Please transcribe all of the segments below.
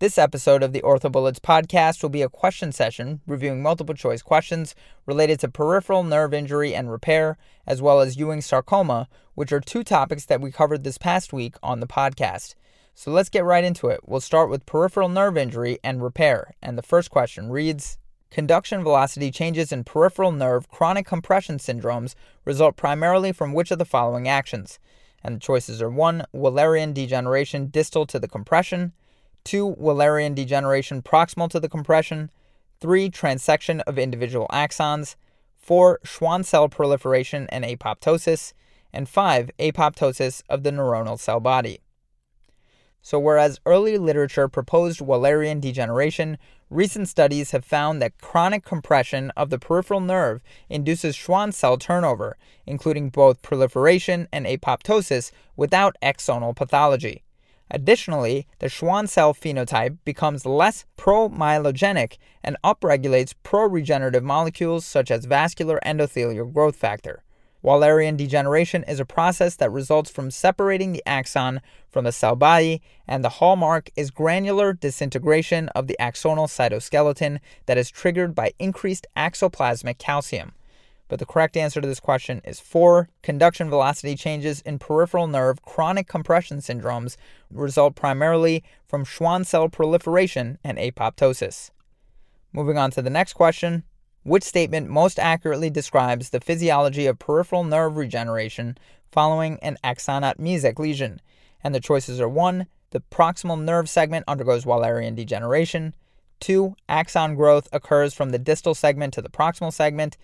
This episode of the OrthoBullets podcast will be a question session reviewing multiple choice questions related to peripheral nerve injury and repair, as well as Ewing sarcoma, which are two topics that we covered this past week on the podcast. So let's get right into it. We'll start with peripheral nerve injury and repair. And the first question reads Conduction velocity changes in peripheral nerve chronic compression syndromes result primarily from which of the following actions? And the choices are 1. Wallerian degeneration distal to the compression. 2. Wallerian degeneration proximal to the compression, 3. Transection of individual axons, 4. Schwann cell proliferation and apoptosis, and 5. Apoptosis of the neuronal cell body. So, whereas early literature proposed Wallerian degeneration, recent studies have found that chronic compression of the peripheral nerve induces Schwann cell turnover, including both proliferation and apoptosis without axonal pathology. Additionally, the Schwann cell phenotype becomes less pro-myelogenic and upregulates pro-regenerative molecules such as vascular endothelial growth factor. Wallerian degeneration is a process that results from separating the axon from the cell body, and the hallmark is granular disintegration of the axonal cytoskeleton that is triggered by increased axoplasmic calcium. But the correct answer to this question is 4. Conduction velocity changes in peripheral nerve chronic compression syndromes result primarily from Schwann cell proliferation and apoptosis. Moving on to the next question. Which statement most accurately describes the physiology of peripheral nerve regeneration following an axonotmesic lesion? And the choices are 1. The proximal nerve segment undergoes Wallerian degeneration. 2. Axon growth occurs from the distal segment to the proximal segment.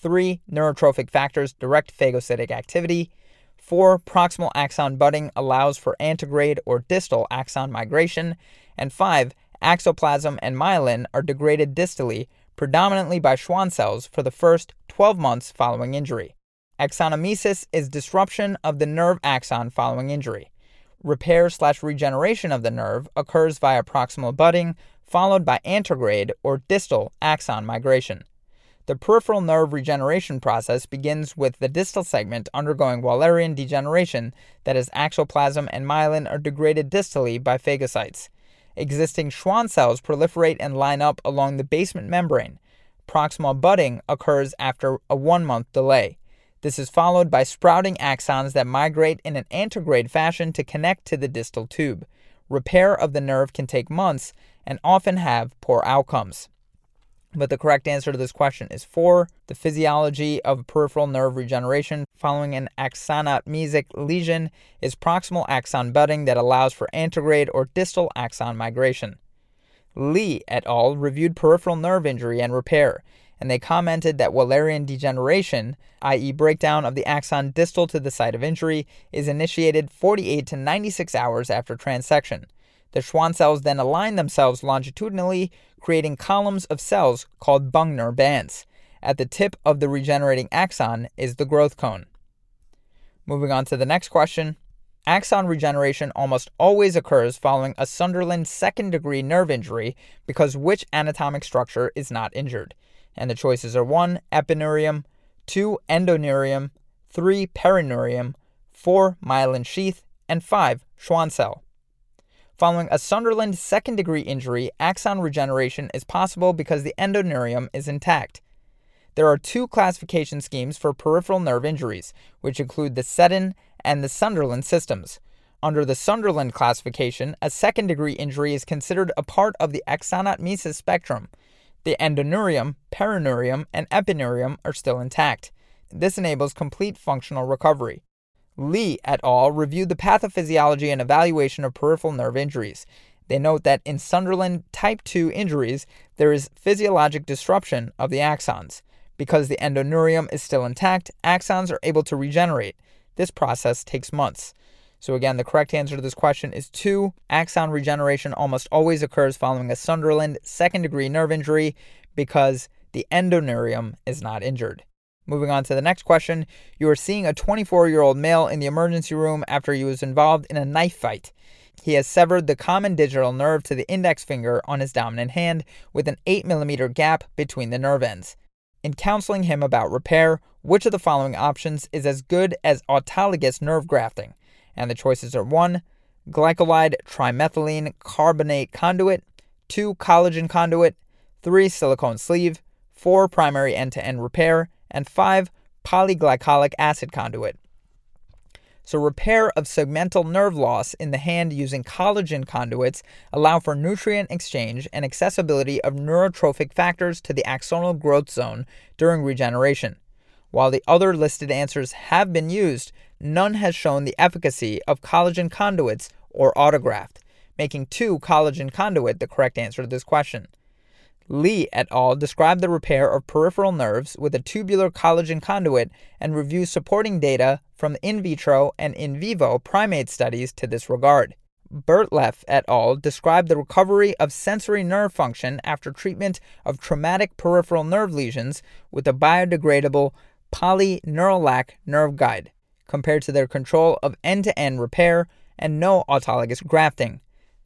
Three, neurotrophic factors direct phagocytic activity. Four, proximal axon budding allows for antegrade or distal axon migration. And five, axoplasm and myelin are degraded distally, predominantly by Schwann cells, for the first 12 months following injury. Axonotmesis is disruption of the nerve axon following injury. Repair slash regeneration of the nerve occurs via proximal budding, followed by antegrade or distal axon migration. The peripheral nerve regeneration process begins with the distal segment undergoing Wallerian degeneration, that is, axoplasm and myelin are degraded distally by phagocytes. Existing Schwann cells proliferate and line up along the basement membrane. Proximal budding occurs after a one month delay. This is followed by sprouting axons that migrate in an antegrade fashion to connect to the distal tube. Repair of the nerve can take months and often have poor outcomes. But the correct answer to this question is 4. The physiology of peripheral nerve regeneration following an axonotmesic lesion is proximal axon budding that allows for antegrade or distal axon migration. Lee et al. reviewed peripheral nerve injury and repair, and they commented that Wallerian degeneration, i.e., breakdown of the axon distal to the site of injury, is initiated 48 to 96 hours after transection. The Schwann cells then align themselves longitudinally, creating columns of cells called Bungner bands. At the tip of the regenerating axon is the growth cone. Moving on to the next question. Axon regeneration almost always occurs following a Sunderland second degree nerve injury because which anatomic structure is not injured? And the choices are 1. Epineurium, 2. Endoneurium, 3. Perineurium, 4. Myelin sheath, and 5. Schwann cell. Following a Sunderland second degree injury, axon regeneration is possible because the endoneurium is intact. There are two classification schemes for peripheral nerve injuries, which include the Seddon and the Sunderland systems. Under the Sunderland classification, a second degree injury is considered a part of the axonotmesis spectrum. The endoneurium, perineurium, and epineurium are still intact. This enables complete functional recovery. Lee et al. reviewed the pathophysiology and evaluation of peripheral nerve injuries. They note that in Sunderland type 2 injuries, there is physiologic disruption of the axons. Because the endoneurium is still intact, axons are able to regenerate. This process takes months. So, again, the correct answer to this question is 2. Axon regeneration almost always occurs following a Sunderland second degree nerve injury because the endoneurium is not injured. Moving on to the next question. You are seeing a 24 year old male in the emergency room after he was involved in a knife fight. He has severed the common digital nerve to the index finger on his dominant hand with an 8 millimeter gap between the nerve ends. In counseling him about repair, which of the following options is as good as autologous nerve grafting? And the choices are 1. glycolide trimethylene carbonate conduit, 2 collagen conduit, 3 silicone sleeve, 4 primary end to end repair, and 5 polyglycolic acid conduit. So, repair of segmental nerve loss in the hand using collagen conduits allow for nutrient exchange and accessibility of neurotrophic factors to the axonal growth zone during regeneration. While the other listed answers have been used, none has shown the efficacy of collagen conduits or autograft, making 2 collagen conduit the correct answer to this question. Lee et al. described the repair of peripheral nerves with a tubular collagen conduit and reviewed supporting data from in vitro and in vivo primate studies to this regard. Bertleff et al. described the recovery of sensory nerve function after treatment of traumatic peripheral nerve lesions with a biodegradable polyneuralac nerve guide, compared to their control of end to end repair and no autologous grafting.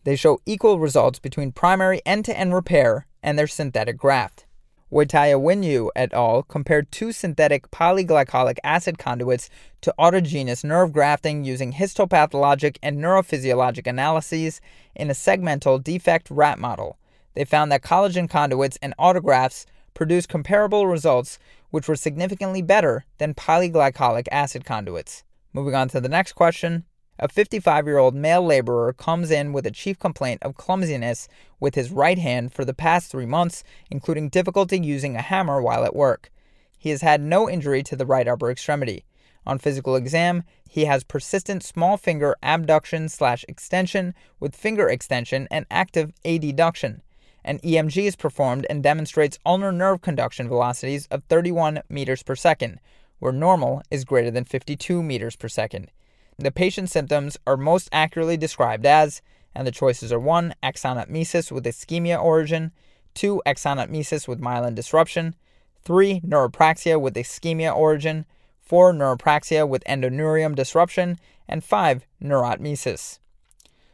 They show equal results between primary end to end repair and their synthetic graft. Waitayawinyu et al. compared two synthetic polyglycolic acid conduits to autogenous nerve grafting using histopathologic and neurophysiologic analyses in a segmental defect rat model. They found that collagen conduits and autografts produced comparable results which were significantly better than polyglycolic acid conduits. Moving on to the next question. A 55 year old male laborer comes in with a chief complaint of clumsiness with his right hand for the past three months, including difficulty using a hammer while at work. He has had no injury to the right upper extremity. On physical exam, he has persistent small finger abduction slash extension with finger extension and active adduction. An EMG is performed and demonstrates ulnar nerve conduction velocities of 31 meters per second, where normal is greater than 52 meters per second. The patient's symptoms are most accurately described as, and the choices are 1. Axonotmesis with ischemia origin, 2. Axonotmesis with myelin disruption, 3. Neuropraxia with ischemia origin, 4. Neuropraxia with endoneurium disruption, and 5. Neurotmesis.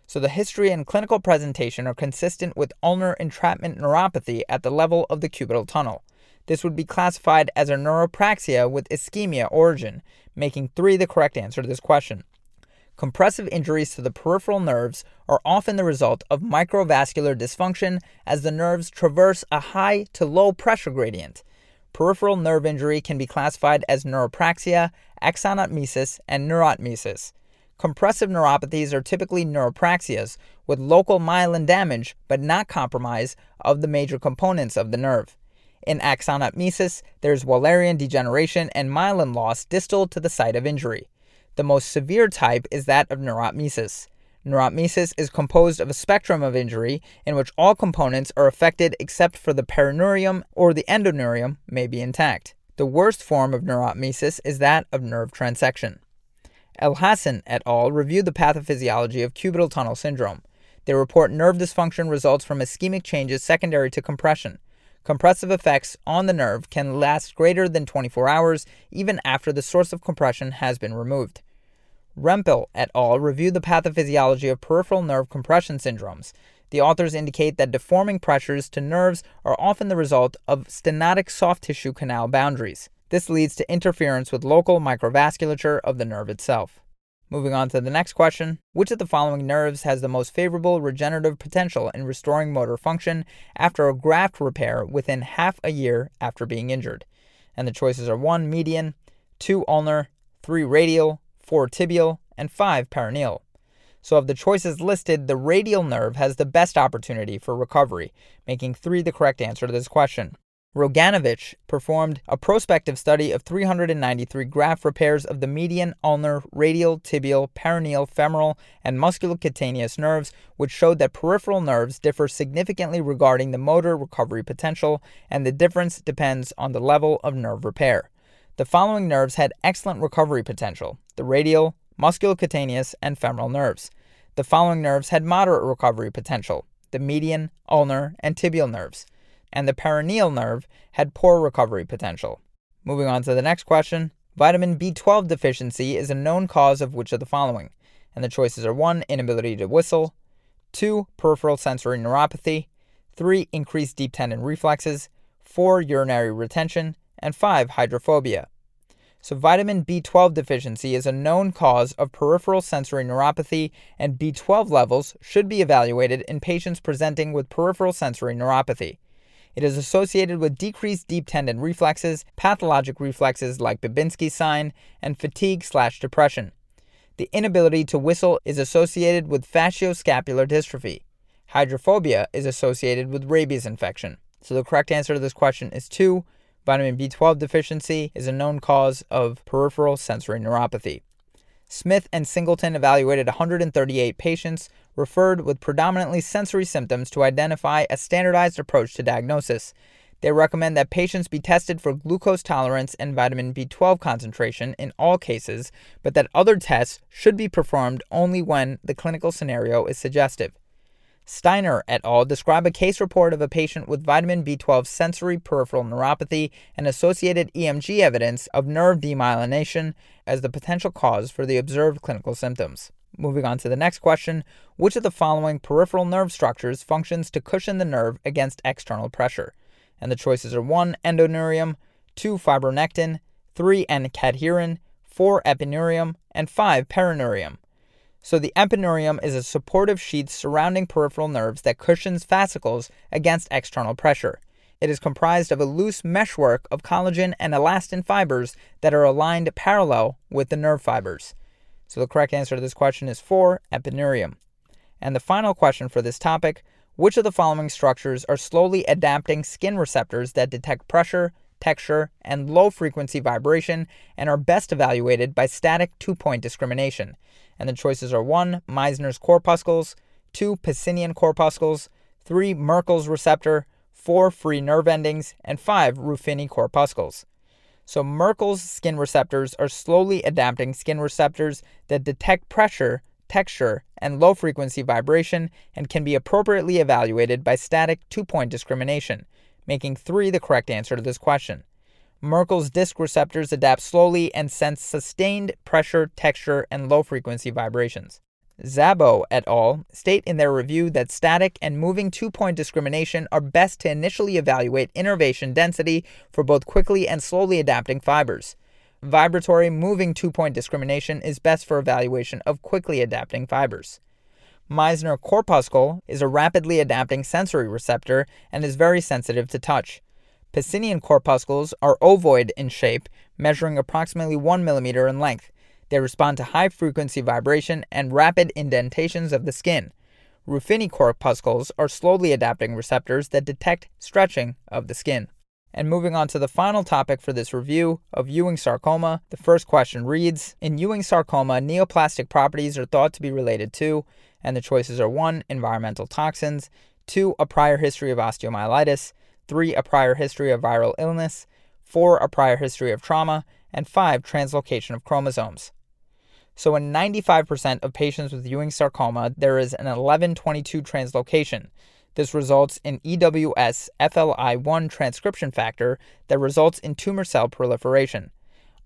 So the history and clinical presentation are consistent with ulnar entrapment neuropathy at the level of the cubital tunnel. This would be classified as a neuropraxia with ischemia origin, making 3 the correct answer to this question. Compressive injuries to the peripheral nerves are often the result of microvascular dysfunction as the nerves traverse a high to low pressure gradient. Peripheral nerve injury can be classified as neuropraxia, axonotmesis, and neurotmesis. Compressive neuropathies are typically neuropraxias with local myelin damage but not compromise of the major components of the nerve. In axonotmesis, there's Wallerian degeneration and myelin loss distal to the site of injury. The most severe type is that of neurotmesis. Neurotmesis is composed of a spectrum of injury in which all components are affected except for the perineurium or the endoneurium may be intact. The worst form of neurotmesis is that of nerve transection. El Hassan et al. reviewed the pathophysiology of cubital tunnel syndrome. They report nerve dysfunction results from ischemic changes secondary to compression. Compressive effects on the nerve can last greater than 24 hours even after the source of compression has been removed. Rempel et al. reviewed the pathophysiology of peripheral nerve compression syndromes. The authors indicate that deforming pressures to nerves are often the result of stenotic soft tissue canal boundaries. This leads to interference with local microvasculature of the nerve itself. Moving on to the next question Which of the following nerves has the most favorable regenerative potential in restoring motor function after a graft repair within half a year after being injured? And the choices are 1 median, 2 ulnar, 3 radial, 4 tibial, and 5 peroneal. So, of the choices listed, the radial nerve has the best opportunity for recovery, making 3 the correct answer to this question. Roganovic performed a prospective study of 393 graft repairs of the median, ulnar, radial, tibial, peroneal, femoral, and musculocutaneous nerves, which showed that peripheral nerves differ significantly regarding the motor recovery potential, and the difference depends on the level of nerve repair. The following nerves had excellent recovery potential the radial, musculocutaneous, and femoral nerves. The following nerves had moderate recovery potential the median, ulnar, and tibial nerves and the peroneal nerve had poor recovery potential. Moving on to the next question Vitamin B12 deficiency is a known cause of which of the following? And the choices are 1. Inability to whistle, 2. Peripheral sensory neuropathy, 3. Increased deep tendon reflexes, 4. Urinary retention, and 5. Hydrophobia. So, vitamin B12 deficiency is a known cause of peripheral sensory neuropathy, and B12 levels should be evaluated in patients presenting with peripheral sensory neuropathy. It is associated with decreased deep tendon reflexes, pathologic reflexes like Babinski's sign, and fatigue slash depression. The inability to whistle is associated with facioscapular dystrophy. Hydrophobia is associated with rabies infection. So the correct answer to this question is 2. Vitamin B12 deficiency is a known cause of peripheral sensory neuropathy. Smith and Singleton evaluated 138 patients referred with predominantly sensory symptoms to identify a standardized approach to diagnosis. They recommend that patients be tested for glucose tolerance and vitamin B12 concentration in all cases, but that other tests should be performed only when the clinical scenario is suggestive. Steiner et al. describe a case report of a patient with vitamin B12 sensory peripheral neuropathy and associated EMG evidence of nerve demyelination as the potential cause for the observed clinical symptoms. Moving on to the next question Which of the following peripheral nerve structures functions to cushion the nerve against external pressure? And the choices are 1. Endoneurium, 2. Fibronectin, 3. N-cadherin, 4. Epineurium, and 5. Perineurium. So the epineurium is a supportive sheath surrounding peripheral nerves that cushions fascicles against external pressure. It is comprised of a loose meshwork of collagen and elastin fibers that are aligned parallel with the nerve fibers. So the correct answer to this question is 4, epineurium. And the final question for this topic, which of the following structures are slowly adapting skin receptors that detect pressure, texture, and low frequency vibration and are best evaluated by static two point discrimination? And the choices are 1. Meissner's corpuscles, 2. Pacinian corpuscles, 3. Merkel's receptor, 4. Free nerve endings, and 5. Ruffini corpuscles. So, Merkel's skin receptors are slowly adapting skin receptors that detect pressure, texture, and low frequency vibration and can be appropriately evaluated by static two point discrimination, making 3 the correct answer to this question. Merkel's disc receptors adapt slowly and sense sustained pressure, texture, and low frequency vibrations. Szabo et al. state in their review that static and moving two point discrimination are best to initially evaluate innervation density for both quickly and slowly adapting fibers. Vibratory moving two point discrimination is best for evaluation of quickly adapting fibers. Meissner corpuscle is a rapidly adapting sensory receptor and is very sensitive to touch. Pacinian corpuscles are ovoid in shape, measuring approximately 1 millimeter in length. They respond to high frequency vibration and rapid indentations of the skin. Ruffini corpuscles are slowly adapting receptors that detect stretching of the skin. And moving on to the final topic for this review of Ewing sarcoma, the first question reads In Ewing sarcoma, neoplastic properties are thought to be related to, and the choices are 1. Environmental toxins, 2. A prior history of osteomyelitis, three, a prior history of viral illness, four, a prior history of trauma, and five, translocation of chromosomes. So, in 95% of patients with Ewing sarcoma, there is an 1122 translocation. This results in EWS FLI1 transcription factor that results in tumor cell proliferation.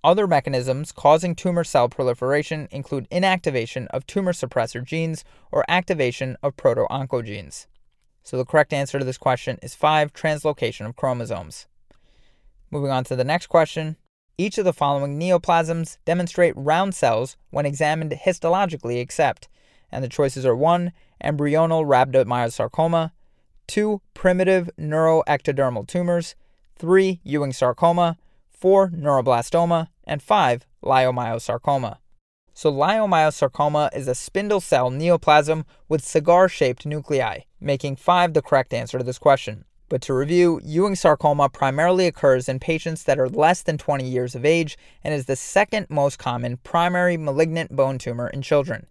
Other mechanisms causing tumor cell proliferation include inactivation of tumor suppressor genes or activation of proto-oncogenes. So the correct answer to this question is 5 translocation of chromosomes. Moving on to the next question. Each of the following neoplasms demonstrate round cells when examined histologically except, and the choices are 1. Embryonal rhabdomyosarcoma, 2. Primitive neuroectodermal tumors, 3. Ewing sarcoma, 4. Neuroblastoma, and 5. Leiomyosarcoma. So, leiomyosarcoma is a spindle cell neoplasm with cigar shaped nuclei, making 5 the correct answer to this question. But to review, Ewing sarcoma primarily occurs in patients that are less than 20 years of age and is the second most common primary malignant bone tumor in children.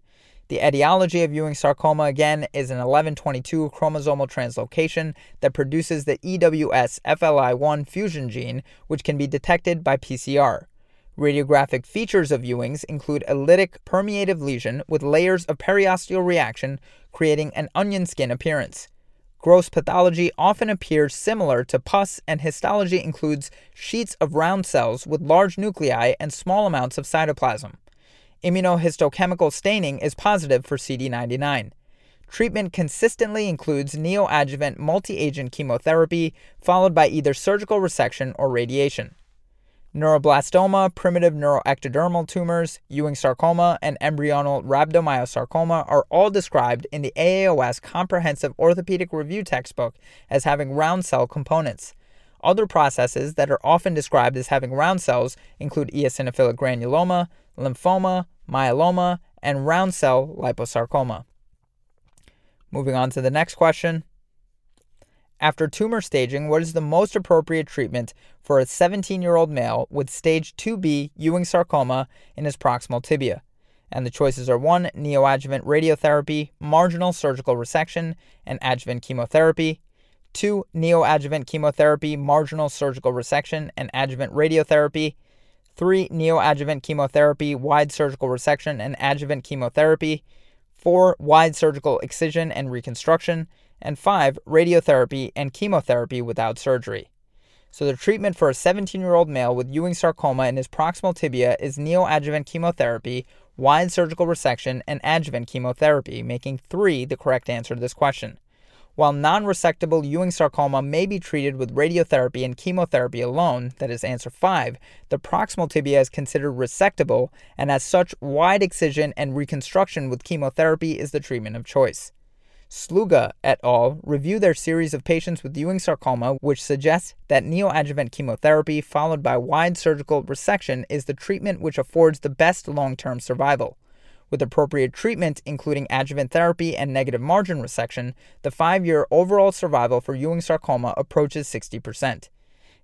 The etiology of Ewing sarcoma again is an 1122 chromosomal translocation that produces the EWS FLI1 fusion gene, which can be detected by PCR. Radiographic features of Ewing's include a lytic permeative lesion with layers of periosteal reaction, creating an onion skin appearance. Gross pathology often appears similar to pus, and histology includes sheets of round cells with large nuclei and small amounts of cytoplasm. Immunohistochemical staining is positive for CD99. Treatment consistently includes neoadjuvant multi agent chemotherapy, followed by either surgical resection or radiation. Neuroblastoma, primitive neuroectodermal tumors, Ewing sarcoma, and embryonal rhabdomyosarcoma are all described in the AAOS Comprehensive Orthopedic Review textbook as having round cell components. Other processes that are often described as having round cells include eosinophilic granuloma, lymphoma, myeloma, and round cell liposarcoma. Moving on to the next question. After tumor staging, what is the most appropriate treatment for a 17 year old male with stage 2B Ewing sarcoma in his proximal tibia? And the choices are 1. Neoadjuvant radiotherapy, marginal surgical resection, and adjuvant chemotherapy. 2. Neoadjuvant chemotherapy, marginal surgical resection, and adjuvant radiotherapy. 3. Neoadjuvant chemotherapy, wide surgical resection, and adjuvant chemotherapy. 4. Wide surgical excision and reconstruction and five, radiotherapy and chemotherapy without surgery. So, the treatment for a 17 year old male with Ewing sarcoma in his proximal tibia is neoadjuvant chemotherapy, wide surgical resection, and adjuvant chemotherapy, making three the correct answer to this question. While non resectable Ewing sarcoma may be treated with radiotherapy and chemotherapy alone, that is answer 5, the proximal tibia is considered resectable, and as such, wide excision and reconstruction with chemotherapy is the treatment of choice. Sluga et al. review their series of patients with Ewing sarcoma, which suggests that neoadjuvant chemotherapy followed by wide surgical resection is the treatment which affords the best long term survival. With appropriate treatment, including adjuvant therapy and negative margin resection, the five year overall survival for Ewing sarcoma approaches 60%.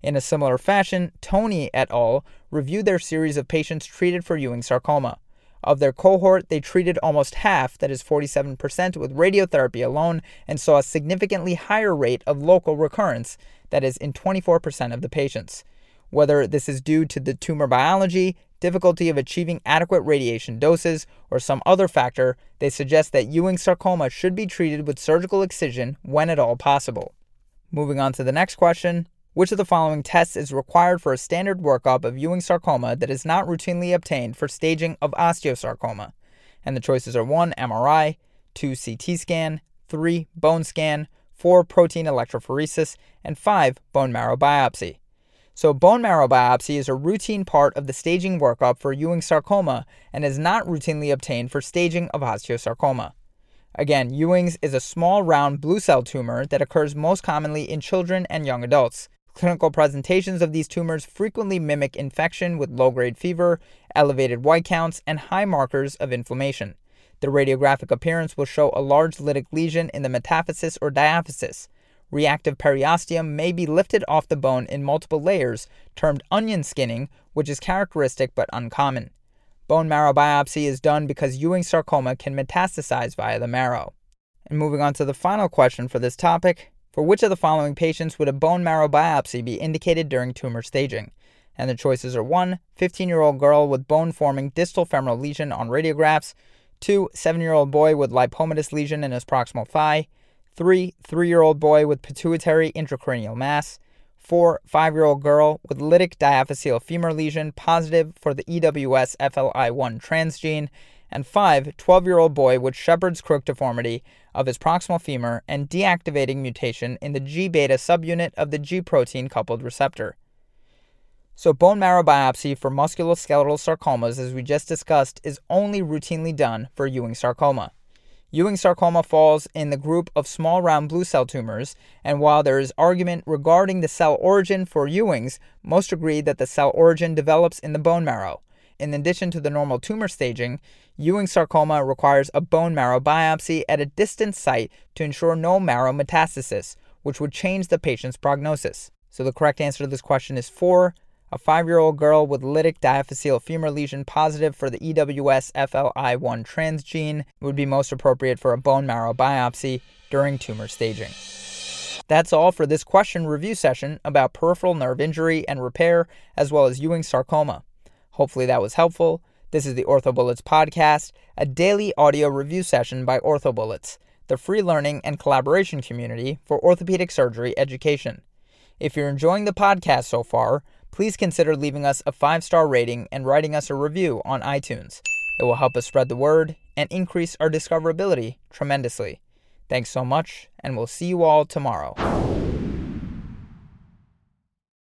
In a similar fashion, Toni et al. reviewed their series of patients treated for Ewing sarcoma. Of their cohort, they treated almost half, that is 47%, with radiotherapy alone and saw a significantly higher rate of local recurrence, that is in 24% of the patients. Whether this is due to the tumor biology, difficulty of achieving adequate radiation doses, or some other factor, they suggest that Ewing sarcoma should be treated with surgical excision when at all possible. Moving on to the next question which of the following tests is required for a standard workup of Ewing sarcoma that is not routinely obtained for staging of osteosarcoma? And the choices are 1. MRI, 2. CT scan, 3. Bone scan, 4. Protein electrophoresis, and 5. Bone marrow biopsy. So, bone marrow biopsy is a routine part of the staging workup for Ewing sarcoma and is not routinely obtained for staging of osteosarcoma. Again, Ewing's is a small round blue cell tumor that occurs most commonly in children and young adults. Clinical presentations of these tumors frequently mimic infection with low grade fever, elevated white counts, and high markers of inflammation. The radiographic appearance will show a large lytic lesion in the metaphysis or diaphysis. Reactive periosteum may be lifted off the bone in multiple layers, termed onion skinning, which is characteristic but uncommon. Bone marrow biopsy is done because Ewing sarcoma can metastasize via the marrow. And moving on to the final question for this topic for which of the following patients would a bone marrow biopsy be indicated during tumor staging? And the choices are 1. 15 year old girl with bone forming distal femoral lesion on radiographs, 2. 7 year old boy with lipomatous lesion in his proximal thigh, 3. 3 year old boy with pituitary intracranial mass, 4. 5 year old girl with lytic diaphyseal femur lesion positive for the EWS FLI1 transgene, and 5. 12 year old boy with Shepherd's crook deformity of his proximal femur and deactivating mutation in the G beta subunit of the G protein coupled receptor. So, bone marrow biopsy for musculoskeletal sarcomas, as we just discussed, is only routinely done for Ewing sarcoma. Ewing sarcoma falls in the group of small round blue cell tumors, and while there is argument regarding the cell origin for Ewing's, most agree that the cell origin develops in the bone marrow. In addition to the normal tumor staging, Ewing sarcoma requires a bone marrow biopsy at a distant site to ensure no marrow metastasis, which would change the patient's prognosis. So the correct answer to this question is 4. A five year old girl with lytic diaphyseal femur lesion positive for the EWS FLI1 transgene would be most appropriate for a bone marrow biopsy during tumor staging. That's all for this question review session about peripheral nerve injury and repair, as well as Ewing sarcoma. Hopefully that was helpful. This is the OrthoBullets podcast, a daily audio review session by OrthoBullets, the free learning and collaboration community for orthopedic surgery education. If you're enjoying the podcast so far, please consider leaving us a five star rating and writing us a review on iTunes. It will help us spread the word and increase our discoverability tremendously. Thanks so much, and we'll see you all tomorrow.